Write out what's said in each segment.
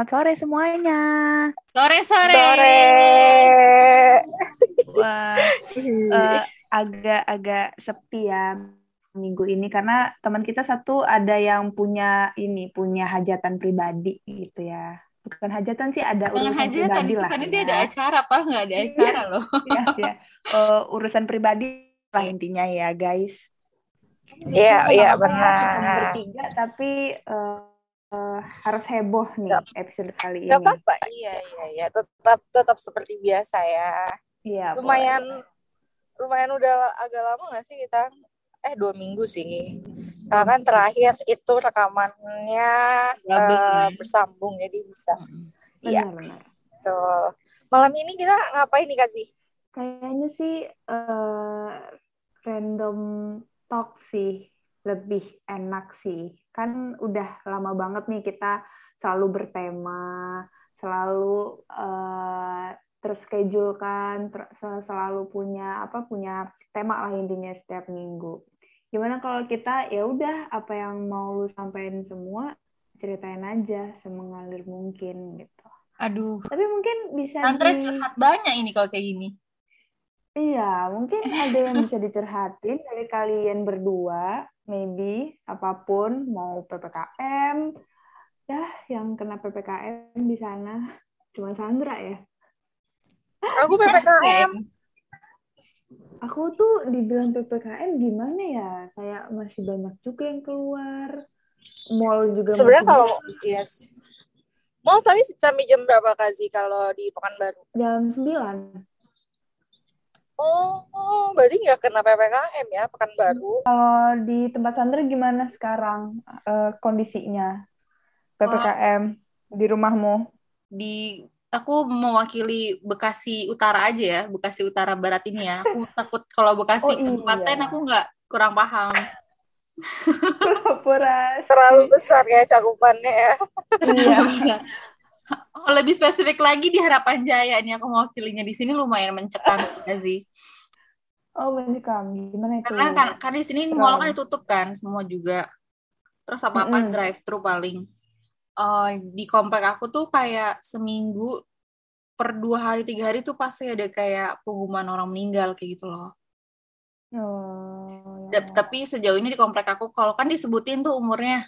selamat sore semuanya. Sore sore. Sore. Wah, eh, agak-agak sepi ya minggu ini karena teman kita satu ada yang punya ini punya hajatan pribadi gitu ya. Bukan hajatan sih ada Jangan urusan hajatan, pribadi itu lah. kan ya. dia ada acara, apa nggak ada Iya. acara loh. Ya, ya. Eh, urusan pribadi lah intinya ya guys. Iya, iya benar. bertiga tapi eh, eh, harus heboh nih Nggak- episode kali ini. Gak apa-apa. Iya, iya, iya. Tetap tetap seperti biasa ya. Iya, Lumayan boleh. lumayan udah agak lama gak sih kita? Eh dua minggu sih. Karena kan terakhir itu rekamannya ya. bersambung jadi bisa. Iya, Benar-benar. betul. Malam ini kita ngapain nih Kak? Kayaknya sih eh, random talk sih lebih enak sih. Kan udah lama banget nih kita selalu bertema, selalu eh, terschedule kan, ter- sel- selalu punya apa punya tema lah intinya setiap minggu. Gimana kalau kita ya udah apa yang mau lu sampaikan semua ceritain aja semengalir mungkin gitu. Aduh, Tapi mungkin bisa Sandra di curhat banyak ini kalau kayak gini. Iya, mungkin ada yang bisa dicerhatin dari kalian berdua, maybe apa pun, mau PPKM, ya yang kena PPKM di sana cuma Sandra ya. Aku PPKM. Aku tuh dibilang PPKM gimana ya? Kayak masih banyak juga yang keluar. Mall juga Sebenarnya kalau yes. Mau tapi sampai jam berapa Kak Zi kalau di Pekanbaru? jam 9. Oh, oh, berarti nggak kena PPKM ya Pekanbaru? Kalau di tempat Sandra gimana sekarang eh, kondisinya? PPKM di rumahmu? Di aku mewakili Bekasi Utara aja ya, Bekasi Utara Barat ini ya. Aku takut kalau Bekasi Oh, kabupaten iya. aku nggak kurang paham. Terlalu besar ya cakupannya ya. Iya. Oh, lebih spesifik lagi di Harapan Jaya nih aku mewakilinya di sini lumayan mencekam ya sih. Oh, mencekam. Gimana itu? Karena kan, kan di sini mall kan ditutup kan semua juga. Terus apa apa Mm-mm. drive thru paling. Eh, di komplek aku tuh kayak seminggu per dua hari tiga hari tuh pasti ada kayak pengumuman orang meninggal kayak gitu loh. Oh, ya. Tapi sejauh ini di komplek aku kalau kan disebutin tuh umurnya.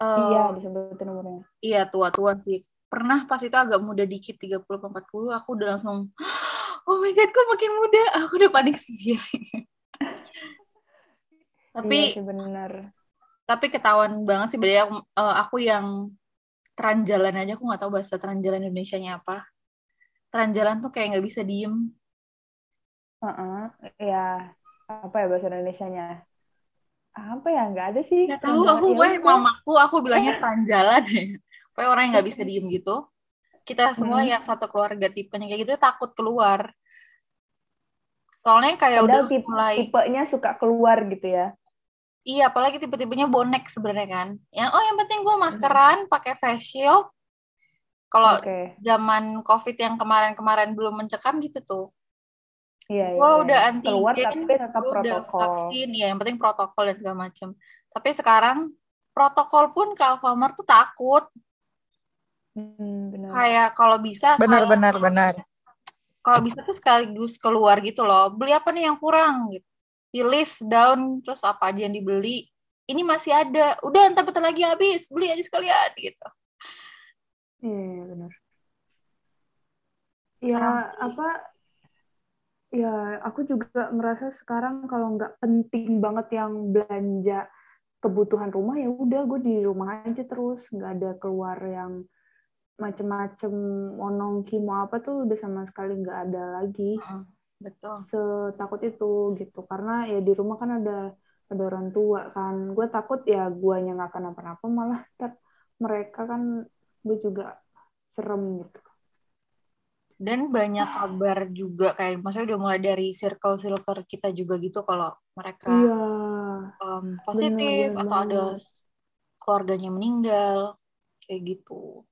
eh, Iya, disebutin umurnya. Iya tua-tua sih. Pernah pas itu agak muda dikit 30 40 aku udah langsung oh my god kok makin muda. Aku udah panik sendiri. Tapi Iya sih bener. tapi ketahuan banget sih berarti aku, eh, aku yang teranjalan aja aku nggak tahu bahasa teranjalan Indonesia-nya apa. Teranjalan tuh kayak nggak bisa diem. Heeh. Iya. Apa ya bahasa Indonesianya? Apa ya? Nggak ada sih. Nggak tahu aku ya udah. mamaku aku bilangnya teranjalan ya. Pokoknya orang yang nggak bisa diem gitu. Kita semua Hmm. yang satu keluarga tipenya kayak gitu takut keluar. Soalnya kayak Padahal udah tipe, mulai tipenya suka keluar gitu ya. Iya, apalagi tipe-tipenya bonek sebenarnya kan. Yang oh yang penting gue maskeran, pakai face shield. Kalau Oke. zaman COVID yang kemarin-kemarin belum mencekam gitu tuh. Iya, iya. Gue iya. udah antigen, Keluar tapi tetap udah protokol. vaksin. Iya, yang penting protokol dan segala macem. Tapi sekarang protokol pun ke Alfamart tuh takut. Hmm, benar. Kayak kalau bisa Benar, saya- benar, benar. kalau bisa tuh sekaligus keluar gitu loh. Beli apa nih yang kurang gitu. Di list down terus apa aja yang dibeli. Ini masih ada. Udah ntar bentar lagi habis. Beli aja sekalian gitu. Iya, iya, benar. Ya, apa ya aku juga ngerasa sekarang kalau nggak penting banget yang belanja kebutuhan rumah ya udah gue di rumah aja terus nggak ada keluar yang macem-macem mau nongki mau apa tuh udah sama sekali nggak ada lagi. Heeh, Betul. setakut itu gitu karena ya di rumah kan ada ada orang tua kan. Gue takut ya guanya nggak kenapa-napa malah ntar mereka kan gue juga serem gitu. Dan banyak kabar juga kayak maksudnya udah mulai dari circle-circle kita juga gitu kalau mereka iya. em, positif bener atau ada keluarganya meninggal kayak gitu.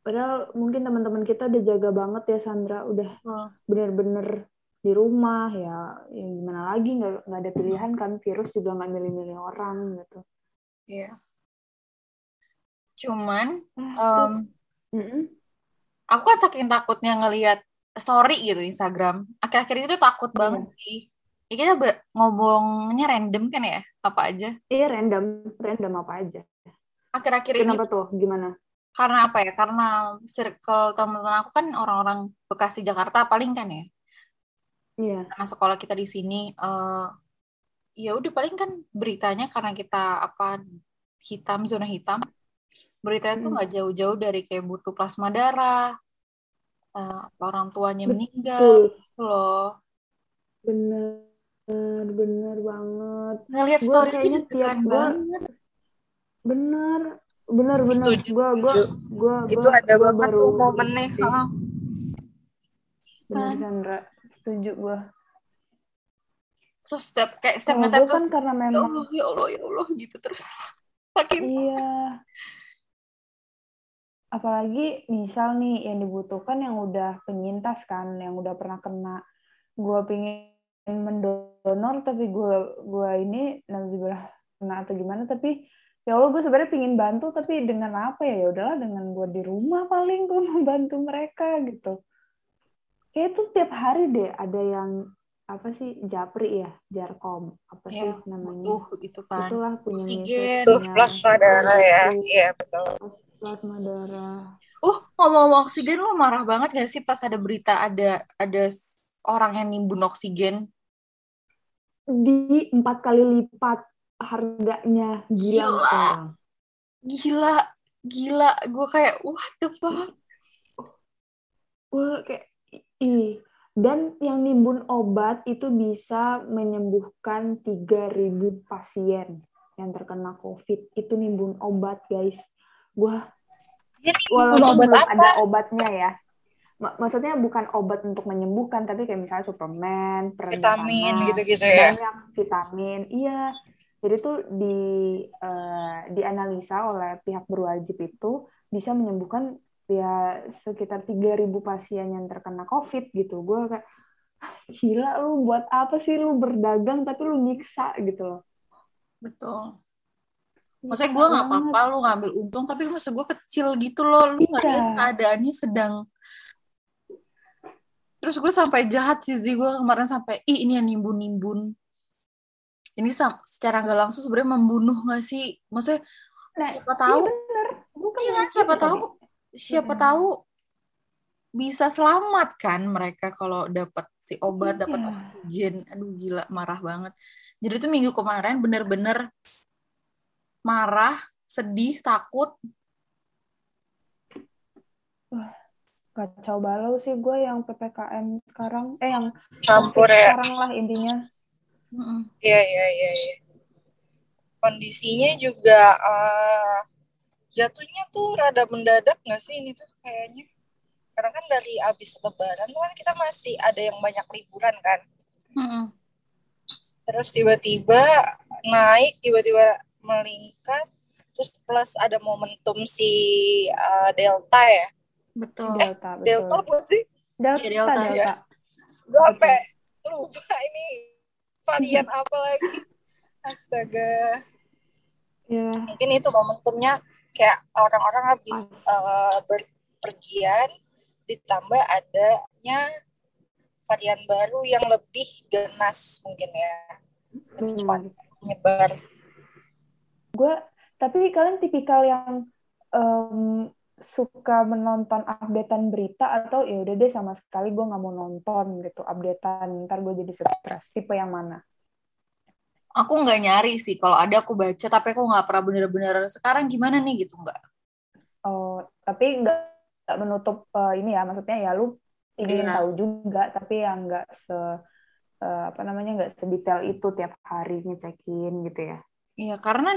Padahal mungkin teman-teman kita udah jaga banget ya Sandra, udah Betul. bener-bener di rumah ya, ya gimana lagi nggak nggak ada pilihan kan virus juga nggak milih-milih orang gitu. Iya. Cuman terus, mm-mm. aku kan saking takutnya ngelihat story gitu Instagram. Akhir-akhir ini tuh takut Iya. banget sih. Ya kita ngomongnya random kan ya, apa aja. Iya random, random apa aja. Akhir-akhir ini Kenapa tuh? Gimana? Karena apa ya? Karena circle teman-teman aku kan orang-orang Bekasi Jakarta paling kan ya. Iya. Karena sekolah kita di sini eh ya udah paling kan beritanya karena kita apa hitam zona hitam. Beritanya tuh Mm-mm. nggak jauh-jauh dari kayak butuh plasma darah, eh, orang tuanya Betul. meninggal gitu loh. Bener, bener banget. Ngelihat Gue story kayaknya itu tiap kan banget. bener, bener, bener. Gue, gue, gue, Itu ada gue banget baru tuh momennya. Heeh. Bener Kan. Sandra, setuju gue. Terus setiap kayak setiap Kalau ngetap tuh kan karena ya memang Allah, ya Allah, ya Allah gitu terus. Saking iya. Apalagi misal nih yang dibutuhkan yang udah penyintas kan, yang udah pernah kena. Gue pengen mendonor tapi gue gue ini nauzubillah kena atau gimana tapi ya Allah gue sebenarnya pengen bantu tapi dengan apa ya ya udahlah dengan gue di rumah paling gue membantu mereka gitu kayak itu tiap hari deh ada yang apa sih japri ya jarkom apa sih ya namanya butuh gitu kan. itulah punya. Tuh punya plasma darah ya. Iya betul. plas- plasma darah Uh, ngomong-ngomong oksigen lu marah banget gak sih pas ada berita ada ada orang yang nimbun oksigen? di empat kali lipat harganya gila Gila. orang Gila, gila. Gue kayak what the fuck? gue kayak ih dan yang nimbun obat itu bisa menyembuhkan 3000 pasien yang terkena covid itu nimbun obat guys gue walaupun obat belum apa? ada obatnya ya Ma- maksudnya bukan obat untuk menyembuhkan tapi kayak misalnya suplemen Vitamin gitu-gitu ya. banyak vitamin iya jadi tuh di eh, dianalisa oleh pihak berwajib itu bisa menyembuhkan ya sekitar 3000 pasien yang terkena covid gitu gue kayak "Ah, gila lu buat apa sih lu berdagang tapi lu nyiksa gitu loh Betul. Nyiksa Maksudnya gue nggak banget. apa-apa lu ngambil untung, tapi maksud gue kecil gitu loh. Lu nggak Iya. lihat keadaannya sedang. Terus gue sampai jahat sih. Gue kemarin sampai, ih ini yang nimbun-nimbun. Ini sam- secara nggak langsung sebenarnya membunuh nggak sih? Maksudnya Nah, siapa tahu, iya bener bukan iya kan? Siapa itu tahu, tadi. siapa Mm-mm. tahu bisa selamat kan mereka kalau dapat si obat, dapat Iya. oksigen. Aduh gila, marah banget. Jadi tuh minggu kemarin bener-bener marah, sedih, takut. kacau balau sih gue yang ppkm sekarang eh yang Campur ya. sekarang lah intinya. Iya iya iya. iya. Kondisinya juga eh, jatuhnya tuh rada mendadak nggak sih ini tuh kayaknya? Karena kan dari abis lebaran tuh kan kita masih ada yang banyak liburan kan. Mm-mm. Terus tiba-tiba naik, tiba-tiba meningkat. Terus plus ada momentum si eh, Delta ya. Betul. delta Delta betul apa sih? delta Iya, Delta, delta, ya. Gue sampai lupa ini varian apa lagi. Astaga. ya mungkin itu momentumnya kayak orang-orang habis eh, berpergian ditambah adanya varian baru yang lebih ganas mungkin ya. Lebih cepat benar menyebar. Gue tapi kalian tipikal yang em, suka menonton updatean berita atau ya udah deh sama sekali gue nggak mau nonton gitu updatean ntar gue jadi stres tipe yang mana Aku nggak nyari sih. Kalau ada aku baca, tapi aku nggak pernah bener-bener sekarang gimana nih gitu nggak. oh tapi nggak menutup eh, ini ya maksudnya ya lu ingin Iya. tahu juga tapi yang nggak se eh, apa namanya nggak sedetail itu tiap hari ngecekin gitu ya Iya, karena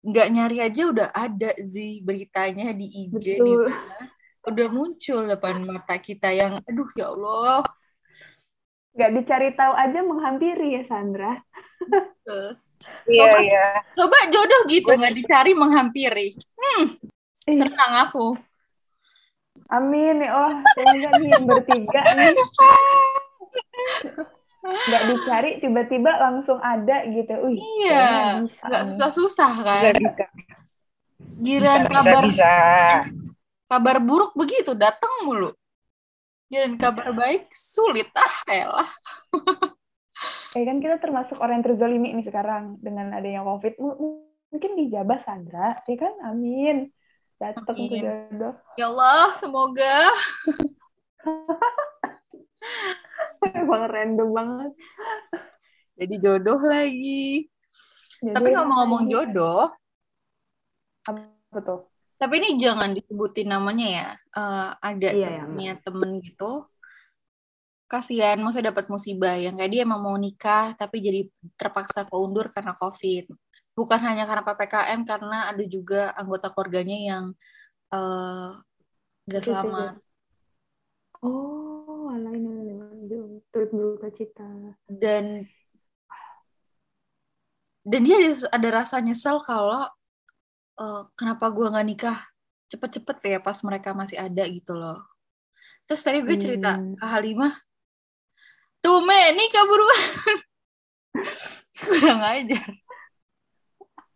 nggak nyari aja udah ada sih beritanya di IG di betul mana. Udah muncul depan mata kita yang, aduh ya Allah. nggak dicari tahu aja menghampiri ya Sandra Betul. iya Coba, iya coba jodoh gitu nggak dicari menghampiri. Ih, Senang aku. amin ya Allah semoga nih yang bertiga nih nggak dicari tiba-tiba langsung ada gitu. Wih, Iya, nggak susah-susah kan. bisa bisa Giliran bisa, kabar bisa. kabar buruk begitu datang mulu. Giliran kabar baik sulit ah elah. Ya kan kita termasuk orang yang terzolimi nih sekarang dengan adanya COVID. M- mungkin dijabah Sandra, ya kan? Amin. Datang Amin. jodoh. Ya Allah, semoga Emang random banget. jadi jodoh lagi. Jadi Tapi ngomong-ngomong jodoh, Apa tuh? tapi ini jangan disebutin namanya ya. Eh, ada Iya, temennya temen gitu. Kasihan, masa dapat musibah yang kayak dia emang mau nikah tapi jadi terpaksa keundur karena COVID. Bukan hanya karena PPKM, karena ada juga anggota keluarganya yang eh gak selamat. Oh, ini. Turut berduka cita. Dan dan dia ada, ada rasa nyesel kalau eh, kenapa gua nggak nikah cepet-cepet ya pas mereka masih ada gitu loh. Terus tadi gue cerita Hmm. ke Halimah, tuh me nikah buruan. Kurang ajar.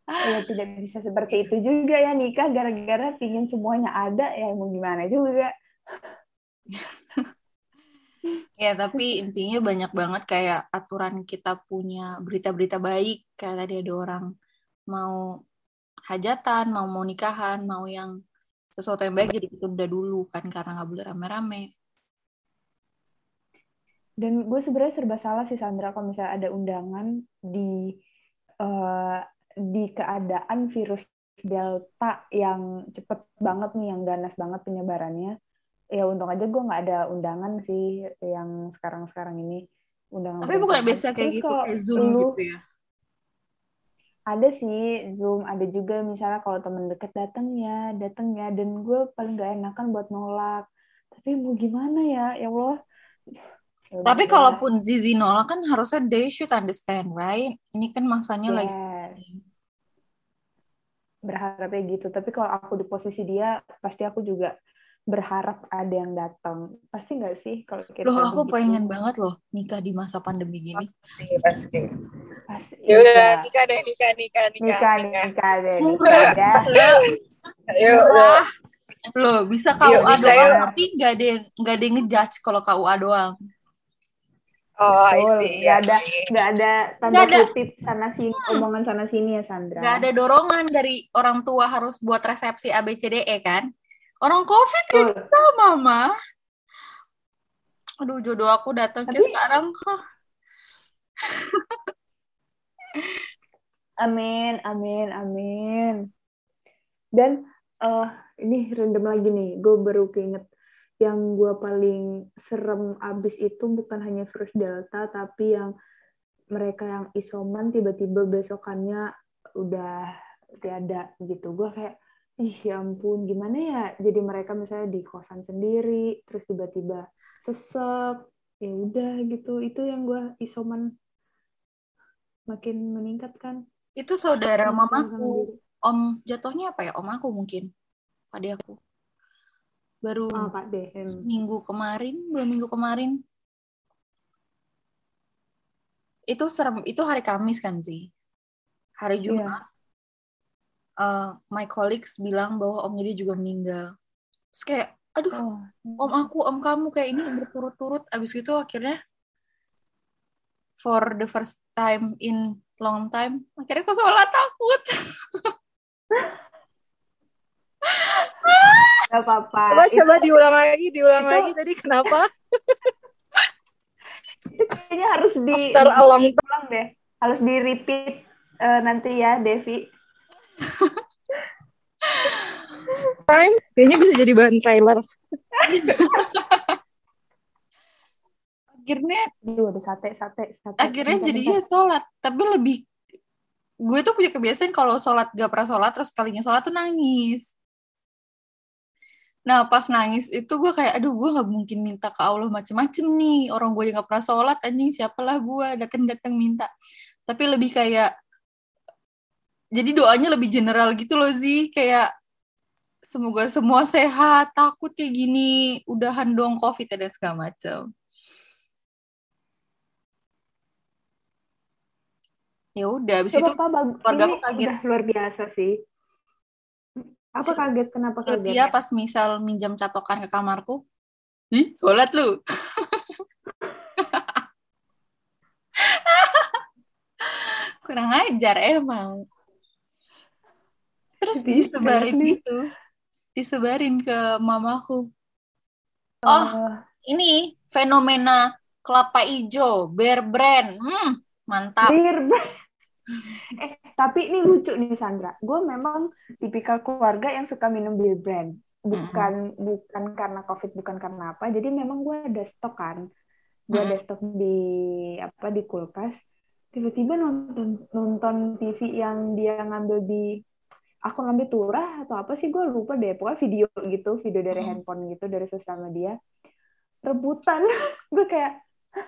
Ya tidak bisa seperti itu juga ya nikah gara-gara pingin semuanya ada ya mau gimana juga. Ya tapi intinya banyak banget kayak aturan kita punya berita-berita baik. Kayak tadi ada orang mau hajatan, mau mau nikahan, mau yang sesuatu yang baik jadi ditunda dulu kan karena nggak boleh rame-rame. Dan gue sebenarnya serba salah sih Sandra kalau misalnya ada undangan di eh, di keadaan virus Delta yang cepet banget nih, yang ganas banget penyebarannya. Ya untung aja gue nggak ada undangan sih yang sekarang-sekarang ini undangan. Tapi bukan biasa kayak Terus gitu, kayak Zoom lu- gitu ya. Ada sih Zoom, ada juga misalnya kalau temen deket datang ya, datang ya, dan gue paling gak enakan buat nolak. Tapi mau gimana ya, ya Allah. Ya Tapi deh. kalaupun Zizi nolak kan harusnya they should understand, right? Ini kan masanya lagi Yes. Berharapnya gitu. Tapi kalau aku di posisi dia, pasti aku juga berharap ada yang datang. Pasti nggak sih kalau kita Loh, aku begitu? pengen banget loh nikah di masa pandemi gini. Pasti, pasti. Pasti. Ya udah, Iya. nikah deh, nikah, nikah, nikah. Nikah, nikah. nikah deh, nikah ya. Loh, Ayo, udah. loh bisa Yuk, KUA bisa doang, ya. tapi nggak ada yang nggak ada yang ngejudge kalau KUA doang. Oh, I Betul. see. Nggak I ada, see. nggak ada tanda ada. kutip sana sini, omongan sana sini ya Sandra. Nggak ada dorongan dari orang tua harus buat resepsi ABCDE kan? Orang COVID ya Betul. bisa, Mama. Aduh, jodoh aku datang ke Tapi- sekarang. Amin, amin, amin. Dan eh ini random lagi nih, gue baru keinget yang gue paling serem abis itu bukan hanya virus Delta, tapi yang mereka yang isoman tiba-tiba besokannya udah tiada gitu. Gue kayak, ih ya ampun, gimana ya? Jadi mereka misalnya di kosan sendiri, terus tiba-tiba sesek, ya udah gitu. Itu yang gue isoman makin meningkat kan. Itu saudara mamaku. Om jatuhnya apa ya? Om aku mungkin. Adik aku. Baru Ah, Pak D. Hmm. minggu kemarin, dua minggu kemarin. Itu serem, itu hari Kamis kan sih. Hari Iya. Jumat, eh, my colleagues bilang bahwa omnya dia juga meninggal. Terus kayak, aduh, Oh. om aku, om kamu kayak ini berturut-turut. Abis itu akhirnya, for the first time in long time, akhirnya aku sholat takut. Gak apa-apa. Coba, Itu coba diulang lagi, diulang itu- lagi. Tadi kenapa? kayaknya harus di After a long time. deh. Harus di repeat eh, nanti ya, Devi. Kayaknya bisa jadi bahan trailer. Akhirnya Aduh, ada sate, sate, sate. akhirnya Bentar, jadi bentar. ya sholat tapi lebih gue tuh punya kebiasaan kalau sholat gak pernah sholat terus kalinya sholat tuh nangis nah pas nangis itu gue kayak aduh gue nggak mungkin minta ke Allah macem-macem nih orang gue yang gak pernah sholat anjing siapalah gue datang datang minta tapi lebih kayak jadi doanya lebih general gitu loh sih kayak semoga semua sehat takut kayak gini udahan dong covid dan segala macam ya udah abis Coba itu apa keluarga aku kaget. udah luar biasa sih. Apa kaget? Kenapa kaget? Dia pas misal minjam catokan ke kamarku, ih sholat lu. Kurang ajar emang. Terus disebarin gitu. Disebarin ke mamaku. Oh, Uh, ini fenomena kelapa hijau, bear brand. Hmm, mantap. Beer brand. eh, tapi ini lucu nih Sandra. Gue memang tipikal keluarga yang suka minum beer brand. Bukan bukan karena COVID, bukan karena apa. Jadi memang gue ada stok kan. Gue ada stok di apa di kulkas. Tiba-tiba nonton nonton TV yang dia ngambil di aku ngambil turah atau apa sih gue lupa deh. Pokoknya video gitu, video dari Hmm. handphone gitu dari sosial media. Rebutan. gue kayak "Hah?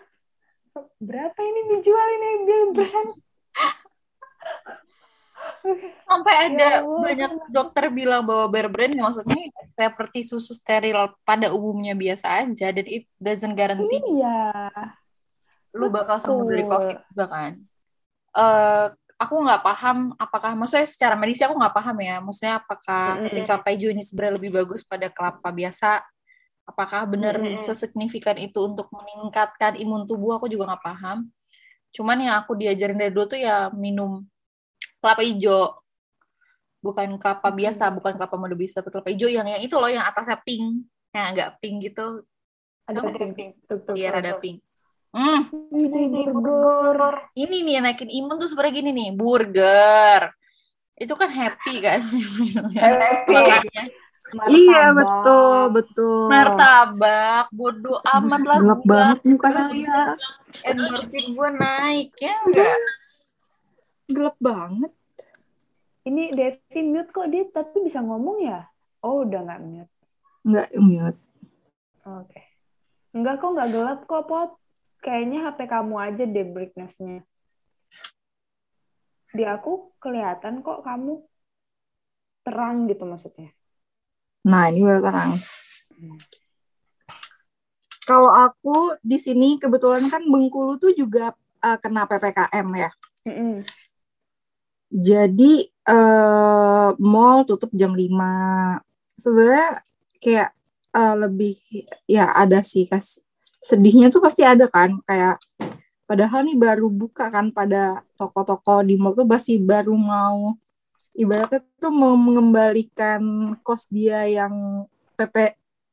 berapa ini dijual ini beer brand? Sampai ada Ya Allah. banyak dokter bilang bahwa bear brand ya maksudnya seperti susu steril pada umumnya biasa aja dan it doesn't guarantee Iya. lu bakal sembuh dari covid juga kan. Eh aku nggak paham apakah maksudnya secara medis aku nggak paham ya. Maksudnya apakah Mm-mm. si kelapa hijau ini sebenarnya lebih bagus pada kelapa biasa? Apakah benar Mm-mm. sesignifikan itu untuk meningkatkan imun tubuh? Aku juga nggak paham. Cuman yang aku diajarin dari dulu tuh ya minum kelapa hijau. Bukan kelapa biasa bukan kelapa muda biasa tapi kelapa hijau yang yang itu loh yang atasnya pink. Yang agak pink gitu. Ada pink. pink. Tuh, ada pink hmm Ini burger. ini nih yang naikin imun tuh sebenarnya gini nih burger itu kan happy kan Happy. Iya Martabak. betul betul. martabak bodoh amat lah Gelap banget muka saya. endorfin gue naik ya enggak Gelap banget. Ini Devi mute kok dia tapi bisa ngomong ya? Oh udah nggak mute. Enggak mute. Oke. Enggak kok nggak gelap kok pot. Kayaknya HP kamu aja deh brightness-nya. Di aku kelihatan kok kamu terang gitu maksudnya. Nah ini baru terang. Hmm. Kalau aku di sini kebetulan kan Bengkulu tuh juga eh, kena ppkm ya. Mm-mm. Jadi eh, mall tutup jam 5. Sebenarnya kayak eh, lebih ya ada sih kas sedihnya tuh pasti ada kan kayak padahal nih baru buka kan pada toko-toko di mall tuh masih baru mau ibaratnya tuh mau mengembalikan kos dia yang PP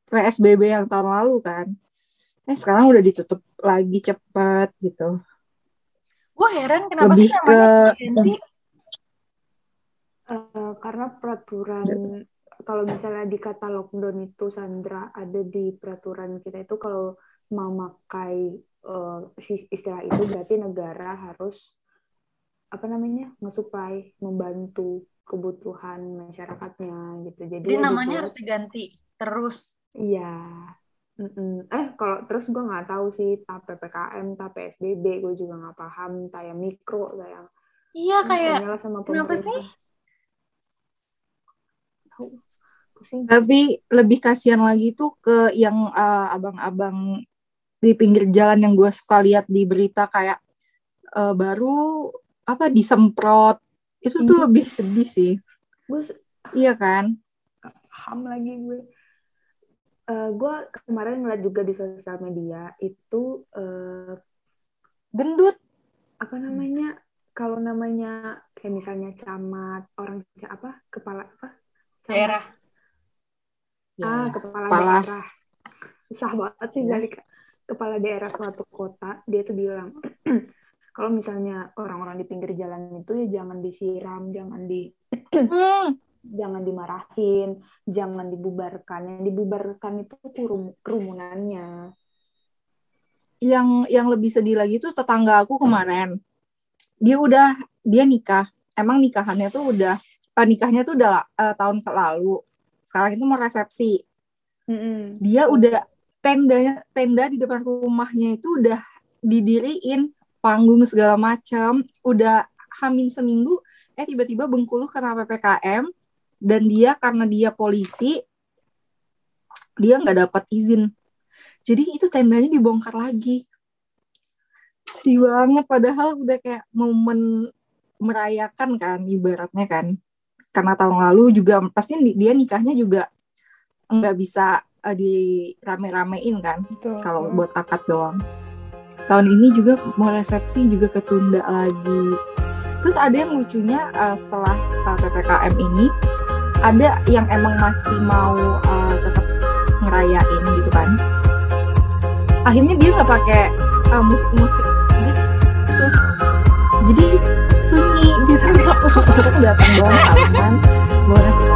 PSBB yang tahun lalu kan. Eh sekarang udah ditutup lagi cepet gitu. gue heran kenapa Lebih sih ke- Eh, karena peraturan kalau misalnya di kata lockdown itu Sandra ada di peraturan kita itu kalau memakai si- istilah itu berarti negara harus apa namanya ngesuplai membantu kebutuhan masyarakatnya gitu jadi jadi ya namanya dibuat- harus diganti terus iya eh kalau terus gue nggak tahu sih tak ppkm tak psbb gue juga nggak paham tak yang mikro tak yang iya kayak sama kenapa sih? Tahu. Pusing. Tapi lebih kasihan lagi tuh ke yang eh, abang-abang di pinggir jalan yang gue suka lihat di berita kayak eh, baru apa disemprot itu tuh Hmm. lebih sedih sih. Gue se- Iya kan? ham lagi gue. Eh, gue kemarin ngeliat juga di sosial media itu eh, Gendut. apa namanya kalau namanya kayak misalnya camat orang apa kepala apa Camat. daerah ah kepala, kepala. daerah susah banget sih dari kepala daerah suatu kota dia tuh bilang kalau misalnya orang-orang di pinggir jalan itu ya jangan disiram jangan di hmm. jangan dimarahin jangan dibubarkan yang dibubarkan itu kerumunannya Yang yang lebih sedih lagi tuh tetangga aku kemarin. Dia udah dia nikah. Emang nikahannya tuh udah eh, nikahnya tuh udah eh, tahun lalu. Sekarang itu mau resepsi. Mm-mm. dia udah tendanya tenda di depan rumahnya itu udah didiriin panggung segala macam udah hamin seminggu eh tiba-tiba Bengkulu kena ppkm dan dia karena dia polisi dia nggak dapat izin. Jadi itu tendanya dibongkar lagi. Sedih banget padahal udah kayak momen merayakan kan ibaratnya kan. Karena tahun lalu juga pasti dia nikahnya juga nggak bisa uh, dirame-ramein kan kalau buat akad doang. Tahun ini juga mau resepsi juga ketunda lagi. Terus ada yang lucunya uh, setelah uh, ppkm ini ada yang emang masih mau uh, tetap ngerayain gitu kan. Akhirnya dia nggak pakai uh, musik-musik gitu. Jadi sunyi gitu. Datang doang salaman, bawa nasi